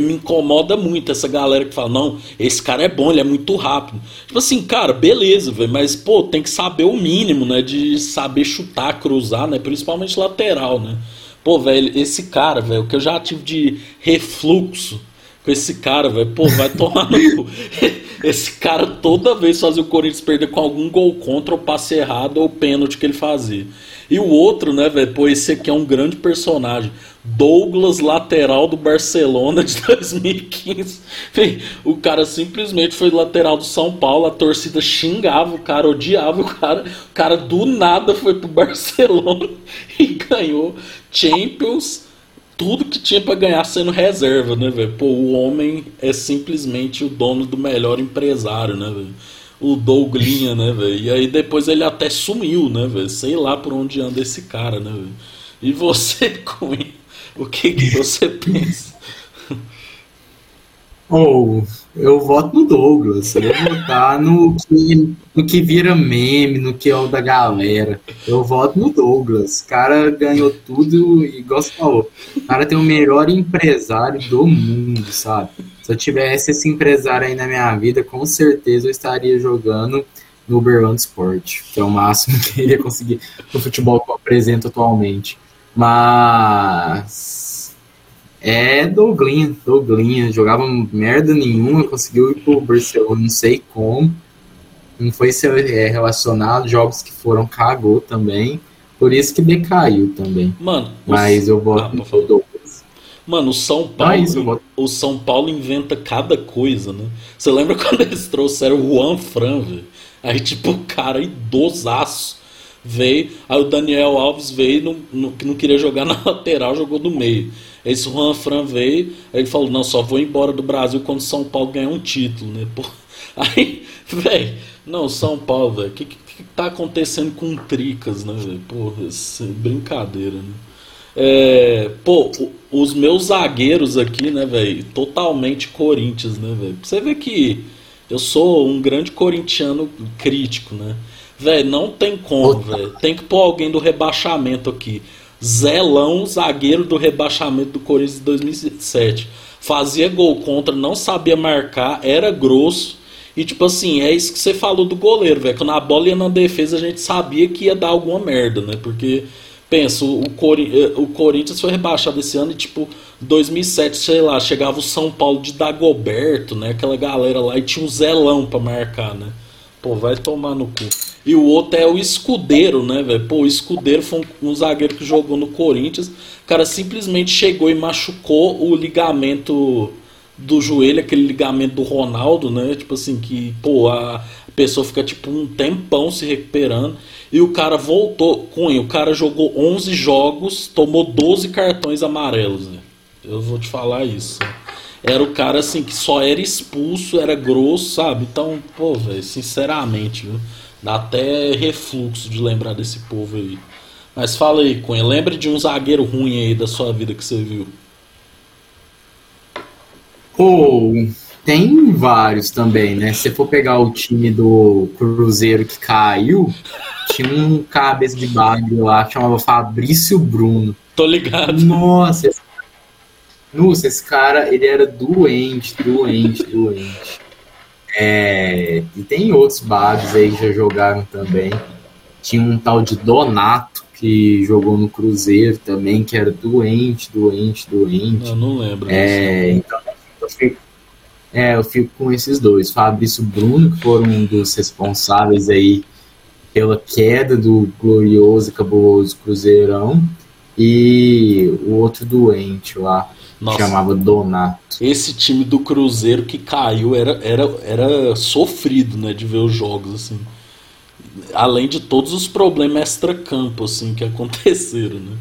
Me incomoda muito essa galera que fala, não, esse cara é bom, ele é muito rápido. Tipo assim, cara, beleza, velho, mas, pô, tem que saber o mínimo, né? De saber chutar, cruzar, né? Principalmente lateral, né? Pô, velho, esse cara, velho, que eu já tive de refluxo com esse cara, velho, pô, vai tomar no cu. Esse cara toda vez fazia o Corinthians perder com algum gol contra, ou passe errado, ou pênalti que ele fazia. E o outro, né, velho, pô, esse aqui é um grande personagem. Douglas, lateral do Barcelona de 2015. O cara simplesmente foi lateral do São Paulo, a torcida xingava o cara, odiava o cara. O cara do nada foi pro Barcelona e ganhou Champions, tudo que tinha para ganhar sendo reserva, né, velho? Pô, o homem é simplesmente o dono do melhor empresário, né, velho? O Douglinha, né, velho? E aí depois ele até sumiu, né, velho? Sei lá por onde anda esse cara, né, velho? E você, Cunha? O que, que você pensa? Ou oh, eu voto no Douglas. Eu vou votar no que, no que vira meme, no que é o da galera. Eu voto no Douglas. O cara ganhou tudo e gostou. O cara tem o melhor empresário do mundo, sabe? Se eu tivesse esse empresário aí na minha vida, com certeza eu estaria jogando no Uberland Sport, que é o máximo que ele ia conseguir no futebol que eu apresento atualmente. Mas é Douglinha, Douglinha, jogava merda nenhuma, conseguiu ir pro Barcelona, não sei como. Não foi ser é, relacionado, jogos que foram cagou também. Por isso que decaiu também. Mano, mas eu voto ah, no. Mano, o São Paulo, é o São Paulo inventa cada coisa, né? Você lembra quando eles trouxeram o Juan Fran, velho? Aí, tipo, o cara idosaço veio, aí o Daniel Alves veio, não, que não queria jogar na lateral, jogou no meio. Esse Juan Fran veio, aí ele falou, não, só vou embora do Brasil quando São Paulo ganhar um título, né? Pô, aí, velho, não, São Paulo, velho, o que, que, que tá acontecendo com o Tricas, né, velho? Porra, é brincadeira, né? É, pô, os meus zagueiros aqui, né, velho, totalmente Corinthians, né, velho? Você vê que eu sou um grande corintiano crítico, né? Velho, não tem como, velho. Tem que pôr alguém do rebaixamento aqui. Zelão, zagueiro do rebaixamento do Corinthians de 2007. Fazia gol contra, não sabia marcar, era grosso. E tipo assim, é isso que você falou do goleiro, velho. Quando a bola ia na defesa, a gente sabia que ia dar alguma merda, né? Porque, pensa, o, Cori eh, o Corinthians foi rebaixado esse ano e tipo, 2007, sei lá, chegava o São Paulo de Dagoberto, né? Aquela galera lá e tinha um Zelão pra marcar, né? Pô, vai tomar no cu. E o outro é o Escudeiro, né, velho? Pô, o Escudeiro foi um, um, zagueiro que jogou no Corinthians. O cara simplesmente chegou e machucou o ligamento do joelho, aquele ligamento do Ronaldo, né? Tipo assim, que, pô, a pessoa fica tipo um tempão se recuperando. E o cara voltou. Cunha, o cara jogou 11 jogos, tomou 12 cartões amarelos, né? Eu vou te falar isso. Era o cara assim que só era expulso, era grosso, sabe? Então, pô, velho, sinceramente, viu? Dá até refluxo de lembrar desse povo aí. Mas fala aí, Cunha, lembra de um zagueiro ruim aí da sua vida que você viu? Pô, tem vários também, né? Se for pegar o time do Cruzeiro que caiu, tinha um cabeça de bagulho lá que chamava Fabrício Bruno. Tô ligado. Nossa, esse... Nossa, esse cara, ele era doente, doente, doente. É, e tem outros bagos aí que já jogaram também. Tinha um tal de Donato que jogou no Cruzeiro também, que era doente, doente, doente. Eu não lembro. É, então, é, eu fico com esses dois. Fabrício Bruno, que foram um dos responsáveis aí pela queda do glorioso e cabuloso Cruzeirão. E o outro doente lá, Nossa. chamava Donato. Esse time do Cruzeiro que caiu era, era, era sofrido, né, de ver os jogos, assim. Além de todos os problemas extra-campo, assim, que aconteceram, né?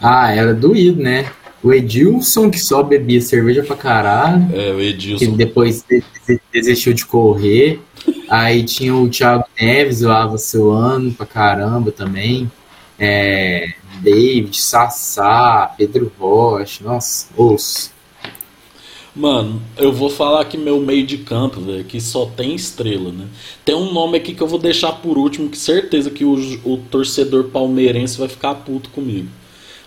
Ah, era doído, né? O Edilson, que só bebia cerveja pra caralho. É, o que Edilson. depois de- de- desistiu de correr. Aí tinha o Thiago Neves lá vacilando pra caramba também. É, David, Sassá, Pedro Rocha, nossa, osso. Mano, eu vou falar aqui meu meio de campo, velho, que só tem estrela, né? Tem um nome aqui que eu vou deixar por último, que certeza que o, o torcedor palmeirense vai ficar puto comigo.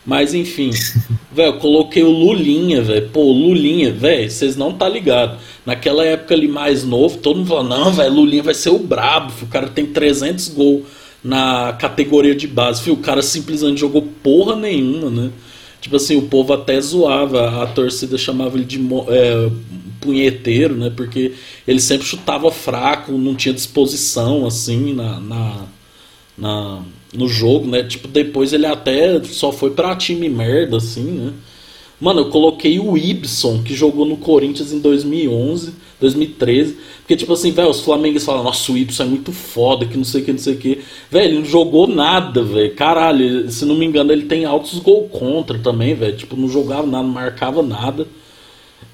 Mas enfim, velho, eu coloquei o Lulinha, velho. Pô, Lulinha, velho, vocês não tá ligado. Naquela época ali mais novo, todo mundo falou: "Não, velho, Lulinha vai ser o brabo, o cara tem 300 gols na categoria de base". Filho, o cara simplesmente jogou porra nenhuma, né? Tipo assim, o povo até zoava, a torcida chamava ele de é, punheteiro, né? Porque ele sempre chutava fraco, não tinha disposição, assim, na, na, na- no jogo, né? Tipo, depois ele até só foi pra time merda, assim, né? Mano, eu coloquei o Ibson, que jogou no Corinthians em 2011, 2013. Porque, tipo assim, velho, os flamenguistas falam, nossa, o Ibson é muito foda, que não sei o que, não sei o que. Velho, ele não jogou nada, velho. Caralho, se não me engano, ele tem altos gol contra também, velho. Tipo, não jogava nada, não marcava nada.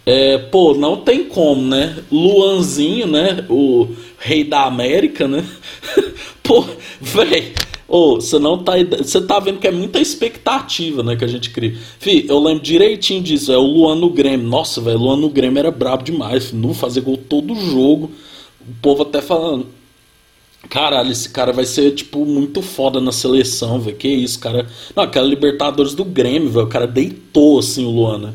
É, pô, não tem como, né? Luanzinho, né? O rei da América, né? pô, velho. Ô, você não tá. Você tá vendo que é muita expectativa, né? Que a gente cria. Fih, eu lembro direitinho disso. É o Luan no Grêmio. Nossa, velho, o Luan no Grêmio era brabo demais. Não fazer gol todo jogo. O povo até falando. Caralho, esse cara vai ser, tipo, muito foda na seleção, velho. Que isso, cara. Não, aquela Libertadores do Grêmio, velho. O cara deitou, assim, o Luan, né?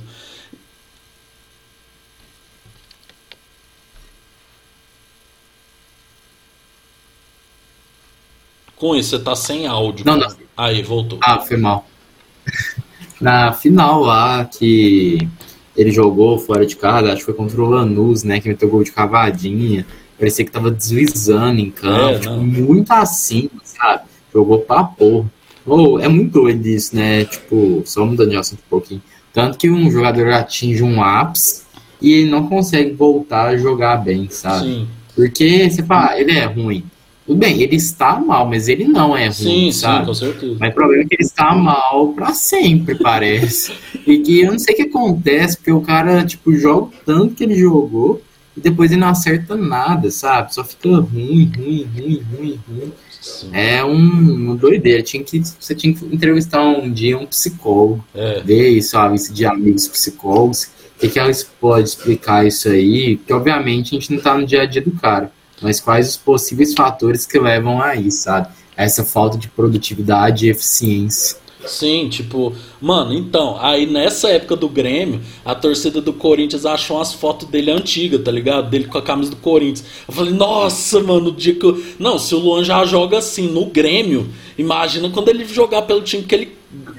Com isso, você tá sem áudio. Não, cara. Aí, voltou. Ah, foi mal. Na final lá que ele jogou fora de casa, acho que foi contra o Lanús, né? Que meteu gol de cavadinha. Parecia que tava deslizando em campo, É, tipo, não. muito acima, sabe? Jogou pra porra. Ô, é muito doido isso, né? Tipo, só mudando de assunto um pouquinho. Tanto que um jogador atinge um ápice e ele não consegue voltar a jogar bem, sabe? Sim, Porque você fala, ele é ruim. Tudo bem, ele está mal, mas ele não é ruim, sim, sim, sabe? com certeza. Mas o problema é que ele está mal pra sempre, parece. e que eu não sei o que acontece, porque o cara, tipo, joga o tanto que ele jogou e depois ele não acerta nada, sabe? Só fica ruim, ruim, ruim, ruim, ruim. Sim. É um, uma doideira. Tinha que, você tinha que entrevistar um dia um psicólogo, É. ver isso, a lista de amigos psicólogos, o que, que elas podem explicar isso aí, porque obviamente a gente não tá no dia a dia do cara, mas quais os possíveis fatores que levam a isso, sabe? Essa falta de produtividade e eficiência. Sim, tipo, mano, então, aí nessa época do Grêmio, a torcida do Corinthians achou umas fotos dele antigas, tá ligado? Dele com a camisa do Corinthians. Eu falei, nossa, mano, o dia que eu. Não, se o Luan já joga assim no Grêmio, imagina quando ele jogar pelo time que ele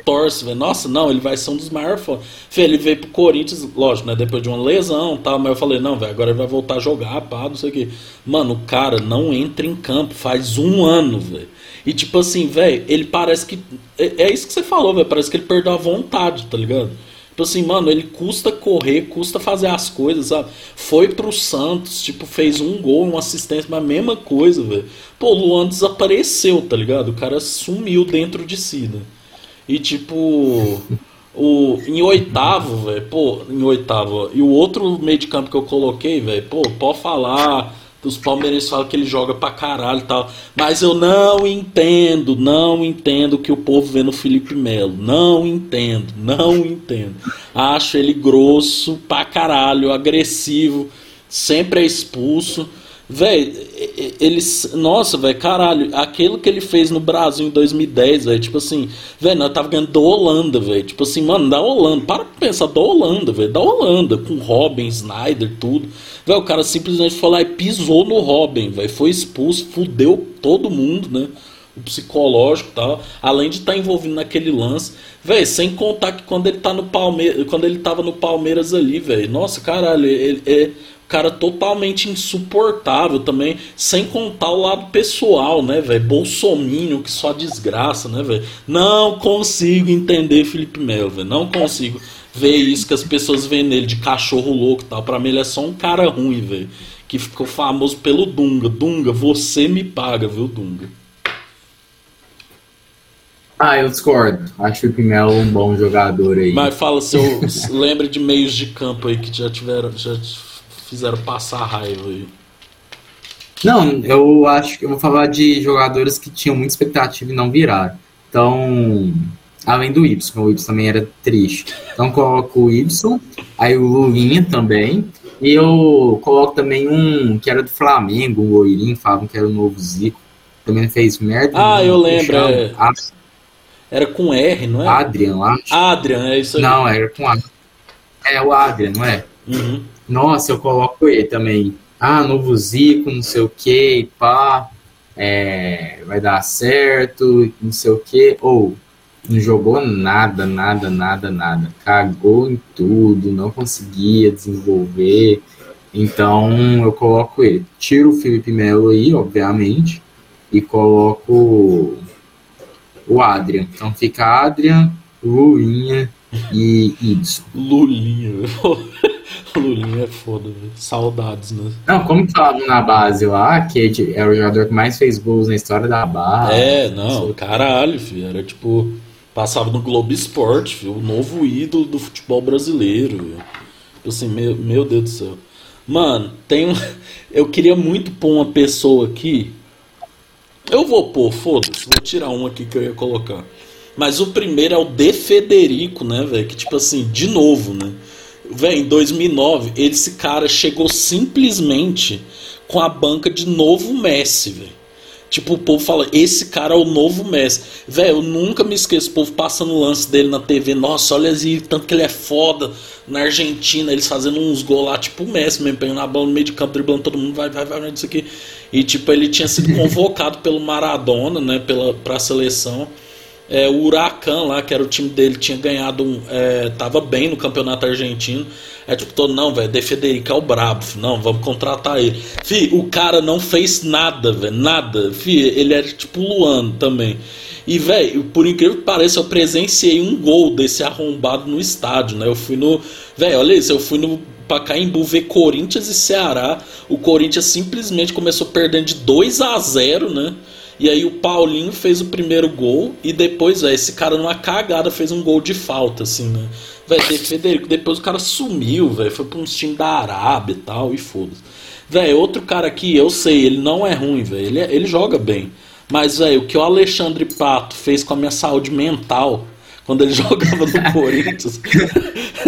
torce, velho. Nossa, não, ele vai ser um dos maiores. Fê, ele veio pro Corinthians, lógico, né? Depois de uma lesão tal, mas eu falei, não, velho, agora ele vai voltar a jogar, pá, não sei o quê. Mano, o cara não entra em campo faz um ano, velho. E tipo assim, velho, ele parece que. É, é isso que você falou, velho. Parece que ele perdeu a vontade, tá ligado? Tipo assim, mano, ele custa correr, custa fazer as coisas, sabe? Foi pro Santos, tipo, fez um gol, uma assistência, mas a mesma coisa, velho. Pô, o Luan desapareceu, tá ligado? O cara sumiu dentro de si, né? E tipo. O, em oitavo, velho, pô, em oitavo, e o outro meio de campo que eu coloquei, velho, pô, pode falar, os palmeirenses falam que ele joga pra caralho e tal, mas eu não entendo, não entendo o que o povo vê no Felipe Melo, não entendo, não entendo. Acho ele grosso pra caralho, agressivo, sempre é expulso. Velho, eles. Nossa, velho, caralho. Aquilo que ele fez no Brasil em 2010, velho. Tipo assim, velho, nós tava ganhando da Holanda, velho. Tipo assim, mano, da Holanda. Para pra pensar, da Holanda, velho. Da Holanda, com Robin, Snyder, tudo. Velho, o cara simplesmente foi lá e pisou no Robin, velho. Foi expulso, fudeu todo mundo, né? O psicológico e tal. Além de estar tá envolvido naquele lance. Velho, sem contar que quando ele tá no Palmeiras. Quando ele tava no Palmeiras ali, velho. Nossa, caralho, ele. ele cara totalmente insuportável também, sem contar o lado pessoal, né, velho? Bolsominion, que só desgraça, né, velho? Não consigo entender Felipe Melo, velho. Não consigo ver isso que as pessoas veem nele de cachorro louco e tal. Pra mim ele é só um cara ruim, velho. Que ficou famoso pelo Dunga. Dunga, você me paga, viu, Dunga? Ah, eu discordo. Acho que o Melo um bom jogador aí. Mas fala se eu lembra de meios de campo aí que já tiveram. Já fizeram passar raiva aí? Não, eu acho que eu vou falar de jogadores que tinham muita expectativa e não viraram. Então, além do Y, o Y também era triste. Então coloco o Y, aí o Lulinha também. E eu coloco também um que era do Flamengo, o Oirim, falavam que era o novo Zico. Também fez merda. Ah, eu lembro. É... Era com R, não é? Adrian, acho. Adrian, é isso aí. Não, era com A. É o Adrian, não é? Uhum. Nossa, eu coloco ele também. Ah, novo Zico, não sei o que, pá. É, vai dar certo, não sei o que. Ou não jogou nada, nada, nada, nada. Cagou em tudo, não conseguia desenvolver. Então eu coloco ele. Tiro o Felipe Melo aí, obviamente, e coloco o Adrian. Então fica Adrian, Luinha e Idson. Lulinha. Lulinha é foda, velho. Saudades, né? Não, como que falavam na base lá, que é o jogador que mais fez gols na história da base. É, não, caralho, filho. Era tipo. Passava no Globo Esporte, filho, o novo ídolo do futebol brasileiro, velho. Tipo assim, meu, meu Deus do céu. Mano, tem um. Eu queria muito pôr uma pessoa aqui. Eu vou pôr, foda-se, vou tirar um aqui que eu ia colocar. Mas o primeiro é o De Federico, né, velho? Que tipo assim, de novo, né? Véi, em 2009, esse cara chegou simplesmente com a banca de novo Messi, velho. Tipo, o povo fala, esse cara é o novo Messi. Velho, eu nunca me esqueço o povo passando o lance dele na TV. Nossa, olha assim, tanto que ele é foda. Na Argentina, eles fazendo uns gols lá, tipo o Messi mesmo, pegando a bola no meio de campo, driblando todo mundo, vai, vai, vai, isso aqui. E, tipo, ele tinha sido convocado pelo Maradona, né, pela, pra seleção. É, o Huracan lá, que era o time dele, tinha ganhado um. É, tava bem no campeonato argentino. É tipo, todo, não, velho, De Federico é o brabo, não, vamos contratar ele. Fih, o cara não fez nada, velho, nada. Fih, ele era tipo Luan também. E, velho, por incrível que pareça, eu presenciei um gol desse arrombado no estádio, né? Eu fui no. Velho, olha isso, eu fui no Pacaembu ver Corinthians e Ceará. O Corinthians simplesmente começou perdendo de 2 a 0 né? E aí o Paulinho fez o primeiro gol e depois, velho, esse cara numa cagada fez um gol de falta, assim, né? Velho, Federico, depois o cara sumiu, velho, foi pra uns times da Arábia e tal, e foda-se. Velho, outro cara aqui, eu sei, ele não é ruim, velho, ele, é, ele joga bem. Mas, velho, o que o Alexandre Pato fez com a minha saúde mental quando ele jogava no Corinthians.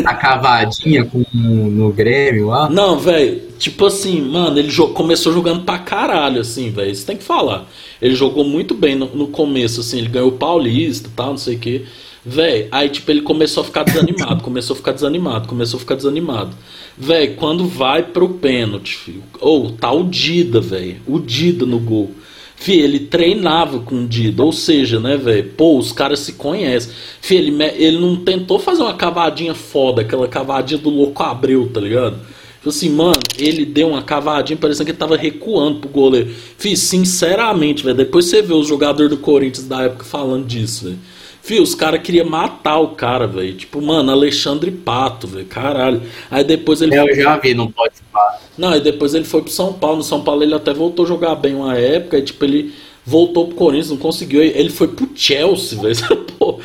a cavadinha com, no Grêmio lá? Não, velho. Tipo assim, mano, ele começou jogando pra caralho, assim, velho. Isso tem que falar. Ele jogou muito bem no, no começo, assim. Ele ganhou o Paulista tal, não sei o quê. Véi, aí tipo ele começou a ficar desanimado, começou a ficar desanimado, começou a ficar desanimado. Véi, quando vai pro pênalti, filho, ou oh, tá o Dida, velho, o Dida no gol. Fih, ele treinava com o Dida, ou seja, né, velho? Pô, os caras se conhecem. Fih, ele, ele não tentou fazer uma cavadinha foda, aquela cavadinha do louco Abreu, tá ligado? Tipo assim, mano, ele deu uma cavadinha parecendo que ele tava recuando pro goleiro. Fih, sinceramente, velho, depois você vê os jogadores do Corinthians da época falando disso, velho. Fih, os caras queriam matar o cara, velho. Tipo, mano, Alexandre Pato, velho. Caralho. Aí depois ele. Eu já vi, não pode falar. Não, aí depois ele foi pro São Paulo. No São Paulo ele até voltou a jogar bem uma época. E, tipo, ele voltou pro Corinthians, não conseguiu. Ele foi pro Chelsea, velho.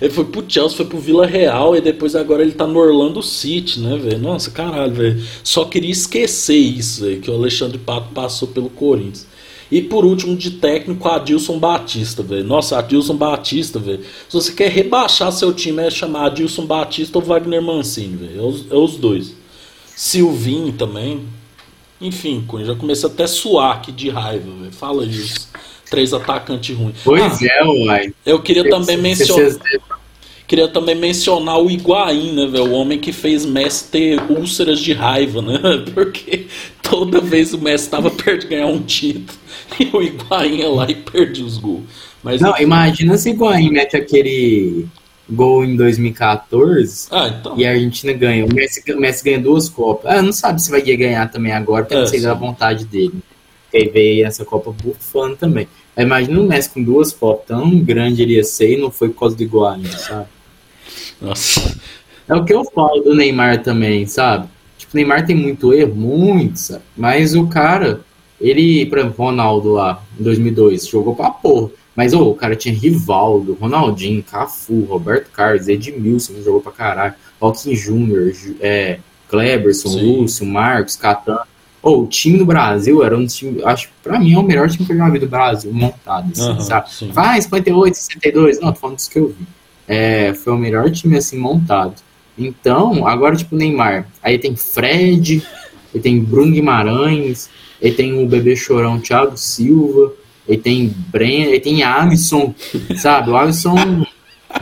ele foi pro Chelsea, foi pro Vila Real. E depois agora ele tá no Orlando City, né, velho? Nossa, caralho, velho. Só queria esquecer isso, velho. Que o Alexandre Pato passou pelo Corinthians. E por último, de técnico, Adilson Batista, velho. Nossa, Adilson Batista, velho. Se você quer rebaixar seu time, é chamar Adilson Batista ou Wagner Mancini, velho. É é os dois. Silvinho também. Enfim, Cunha, já comecei até a suar aqui de raiva, velho. Fala isso. Três atacantes ruins. Pois ah, é, uai. Eu queria também mencionar. Queria também mencionar o Higuaín, né, velho? O homem que fez Messi ter úlceras de raiva, né? Porque toda vez o Messi estava perto de ganhar um título e o Higuaín ia lá e perde os gols. Mas, Não, imagina se o Higuaín mete aquele gol em 2014 ah, então. e a Argentina ganha. O Messi, o Messi ganha duas Copas. Ah, não sabe se vai ganhar também agora, porque é, não sei da vontade dele. Ele veio essa Copa bufando também. Mas imagina o Messi com duas Copas, tão grande ele ia ser e não foi por causa do Higuaín, sabe? Nossa. É o que eu falo do Neymar também, sabe? Tipo, o Neymar tem muito erro, muito, sabe? Mas o cara, ele, por exemplo, Ronaldo lá, em 2002, jogou pra porra. Mas oh, o cara tinha Rivaldo, Ronaldinho, Cafu, Roberto Carlos, Edmilson, que jogou pra caralho, Joaquim Júnior, é, Kleberson, Sim. Lúcio, Marcos, Catan. Oh, o time do Brasil era um dos times, acho pra mim é o melhor time que eu já vi do Brasil, montado, assim, uhum, sabe? Sim. Vai, 58, 62, não, tô falando dos que eu vi. É, foi o melhor time, assim, montado. Então, agora, tipo, Neymar, aí tem Fred, ele tem Bruno Guimarães, ele tem o bebê chorão Thiago Silva, ele tem Bren, ele tem Alisson, sabe? O Alisson,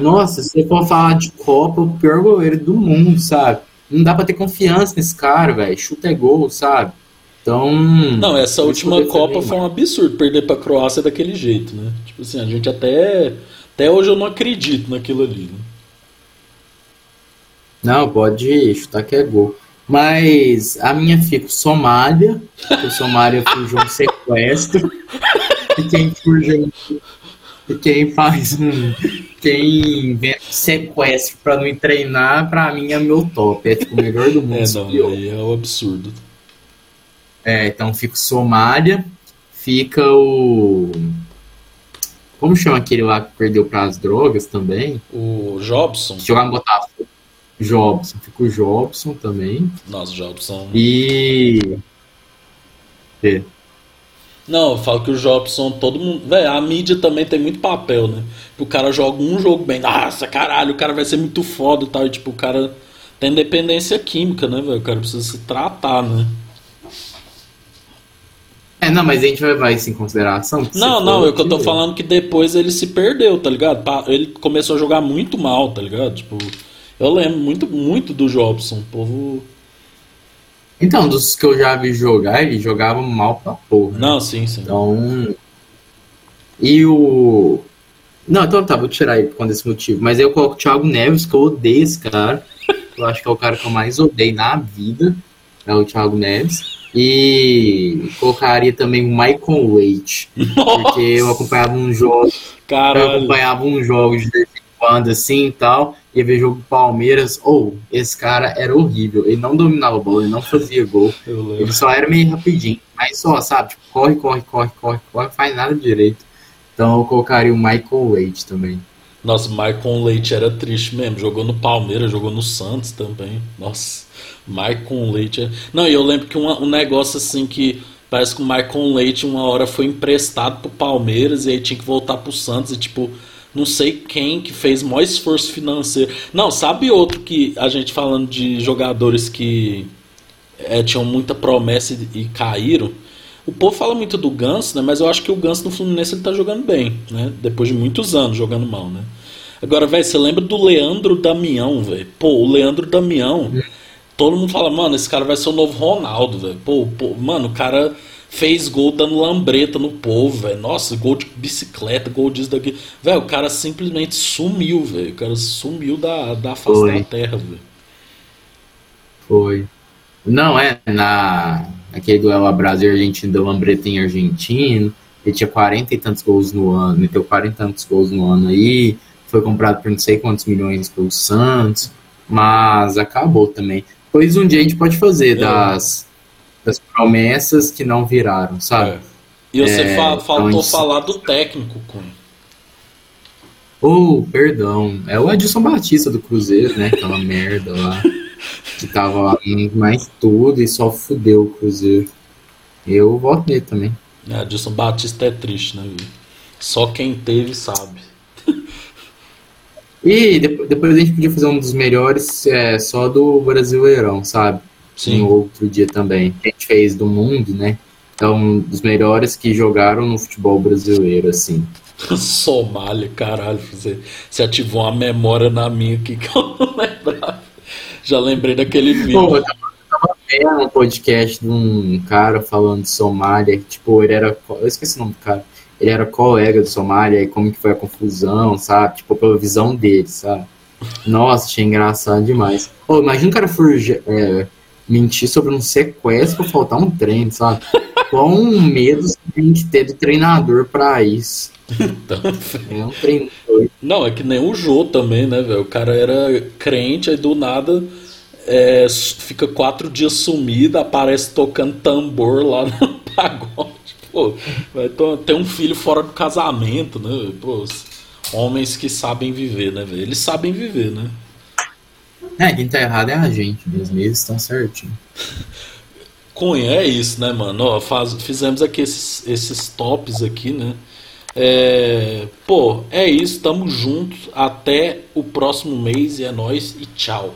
nossa, se você for falar de Copa, o pior goleiro do mundo, sabe? Não dá pra ter confiança nesse cara, velho. Chuta é gol, sabe? Então. Não, essa última Copa foi um absurdo perder pra Croácia daquele jeito, né? Tipo assim, a gente até. Até hoje eu não acredito naquilo ali, né? Não, pode chutar que é gol. Mas a minha fica Somália, o Somália fugiu um sequestro. E quem fugiu. E quem faz um. Quem inventa sequestro pra não treinar, pra mim é meu top. É tipo o melhor do mundo. É, não, aí é um absurdo. É, então fica Somália, fica o. Como chama aquele lá que perdeu para as drogas também? O Jobson. Jogar no Botafogo. Jobson, fica o Jobson também. Nossa, Jobson. E. É. Não, eu falo que o Jobson, todo mundo. Véi, a mídia também tem muito papel, né? O cara joga um jogo bem, nossa, caralho, o cara vai ser muito foda e tal. E tipo, o cara tem dependência química, né, velho? O cara precisa se tratar, né? É, não, mas a gente vai levar isso em consideração. Não, não, é o que eu tô falando que depois ele se perdeu, tá ligado? Ele começou a jogar muito mal, tá ligado? Tipo, eu lembro muito, muito do Jobson. O povo. Então, dos que eu já vi jogar, ele jogava mal pra porra. Né? Não, sim, sim. Então. E o. Não, então tá, vou tirar ele por conta desse motivo. Mas eu coloco o Thiago Neves, que eu odeio esse cara. Eu acho que é o cara que eu mais odeio na vida. É o Thiago Neves. E colocaria também o Michael Waite. Porque eu acompanhava um jogo. Caralho. Eu acompanhava uns jogos de vez em quando assim e tal ia ver jogo Palmeiras, ou oh, esse cara era horrível, ele não dominava a bola, ele não fazia gol, ele só era meio rapidinho, mas só, sabe, tipo, corre, corre, corre, corre, corre, faz nada direito. Então eu colocaria o Michael Leite também. Nossa, Michael Leite era triste mesmo, jogou no Palmeiras, jogou no Santos também. Nossa, Michael Leite. É... Não, e eu lembro que um, um negócio assim que parece que o Michael Leite uma hora foi emprestado pro Palmeiras e aí tinha que voltar pro Santos e tipo não sei quem que fez maior esforço financeiro. Não, sabe outro que a gente falando de jogadores que é, tinham muita promessa e, e, caíram. O povo fala muito do Ganso, né? Mas eu acho que o Ganso no Fluminense ele tá jogando bem, né? Depois de muitos anos jogando mal, né? Agora, velho, você lembra do Leandro Damião, velho? Pô, o Leandro Damião, todo mundo fala, mano, esse cara vai ser o novo Ronaldo, velho. Pô, pô, mano, o cara fez gol dando lambreta no povo, velho. Nossa, gol de bicicleta, gol disso daqui. Velho, o cara simplesmente sumiu, velho. O cara sumiu da, da face Foi. da terra, velho. Foi. Não, é, na aquele duelo Brasil Argentina deu lambreta em argentino. Ele tinha 40 e tantos gols no ano, meteu 40 e tantos gols no ano aí. Foi comprado por não sei quantos milhões pelo Santos, mas acabou também. Pois um dia a gente pode fazer é. das das promessas que não viraram, sabe? É. E você é, fa faltou então, falar do técnico, Cunha. Oh, perdão. É o Adilson Batista do Cruzeiro, né? Aquela merda lá. Que tava lá mais tudo e só fudeu o Cruzeiro. Eu voto nele também. É, Adilson Batista é triste, né? Viu? Só quem teve sabe. E depois a gente podia fazer um dos melhores é, só do Brasileirão, sabe? Sim. no outro dia também. A gente fez do mundo, né? Um dos melhores que jogaram no futebol brasileiro, assim. Somália, caralho, você, você ativou uma memória na minha aqui que eu não lembrava. Já lembrei daquele vídeo. Pô, eu tava vendo um podcast de um cara falando de Somália, tipo, ele era. Eu esqueci o nome do cara. Ele era colega de Somália e como que foi a confusão, sabe? Tipo, pela visão dele, sabe? Nossa, achei engraçado demais. Pô, imagina o cara for é, mentir sobre um sequestro pra faltar um trem, sabe? Quão medo tem que ter do treinador pra isso. Então, é um. Não, é que nem o Jô também, né, velho? O cara era crente, aí do nada é, fica quatro dias sumido, aparece tocando tambor lá no pagode. Pô, vai ter um filho fora do casamento, né? Pô, homens que sabem viver, né, velho? Eles sabem viver, né? É, quem tá errado é a gente mesmo, eles estão certinho. Cunha, é isso, né, mano? Ó, faz, fizemos aqui esses, esses tops aqui, né? É, pô, é isso, tamo juntos. Até o próximo mês e é nóis e tchau.